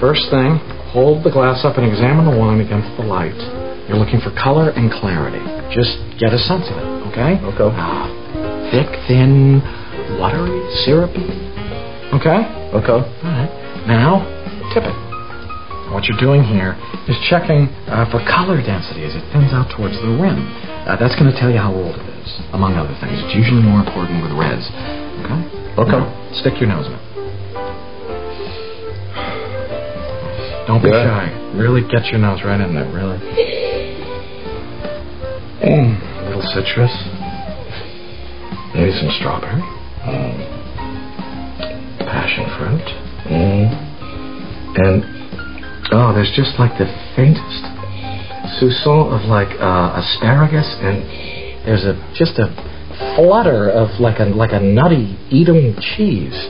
First thing, hold the glass up and examine the wine against the light. You're looking for color and clarity. Just get a sense of it, okay? Okay. Ah, thick, thin, watery, syrupy. Okay? Okay. All right. Now, tip it. What you're doing here is checking uh, for color density as it thins out towards the rim. Uh, that's going to tell you how old it is, among other things. It's usually more important with reds. Okay? Okay. Now, stick your nose in it. Don't be Yeah. shy. Really get your nose right in there, really. Mm, a little citrus. Maybe some strawberry. Mm. Passion fruit. Mm. And oh, there's just like the faintest soupçon of like uh, asparagus, and there's a just a flutter of like a like a nutty Edam cheese.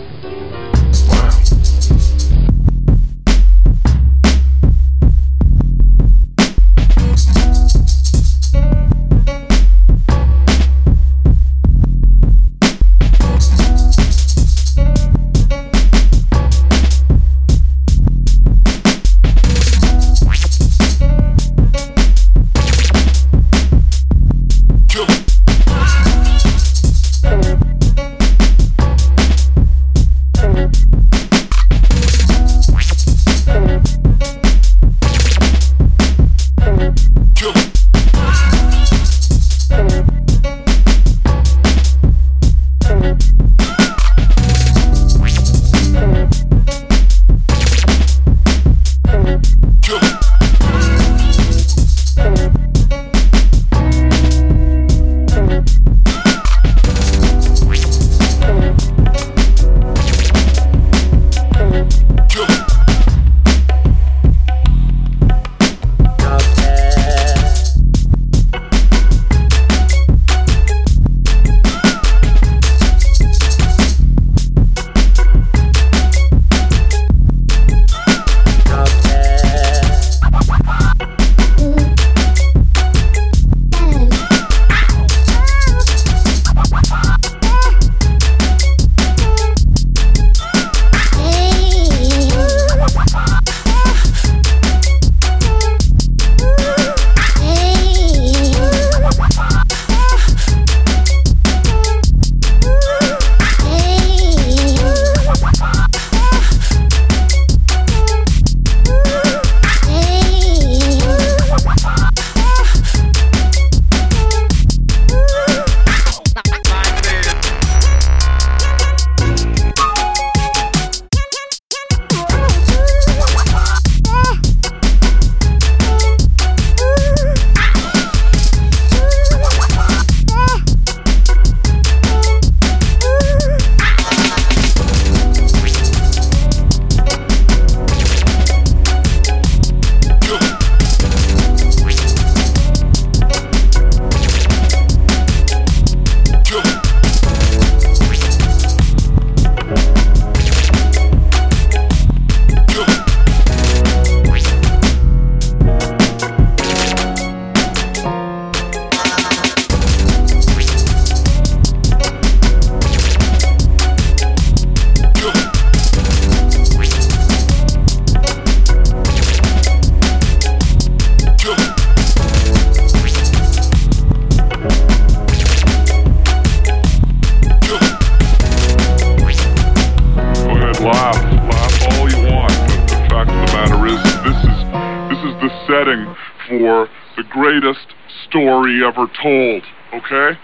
The setting for the greatest story ever told. Okay?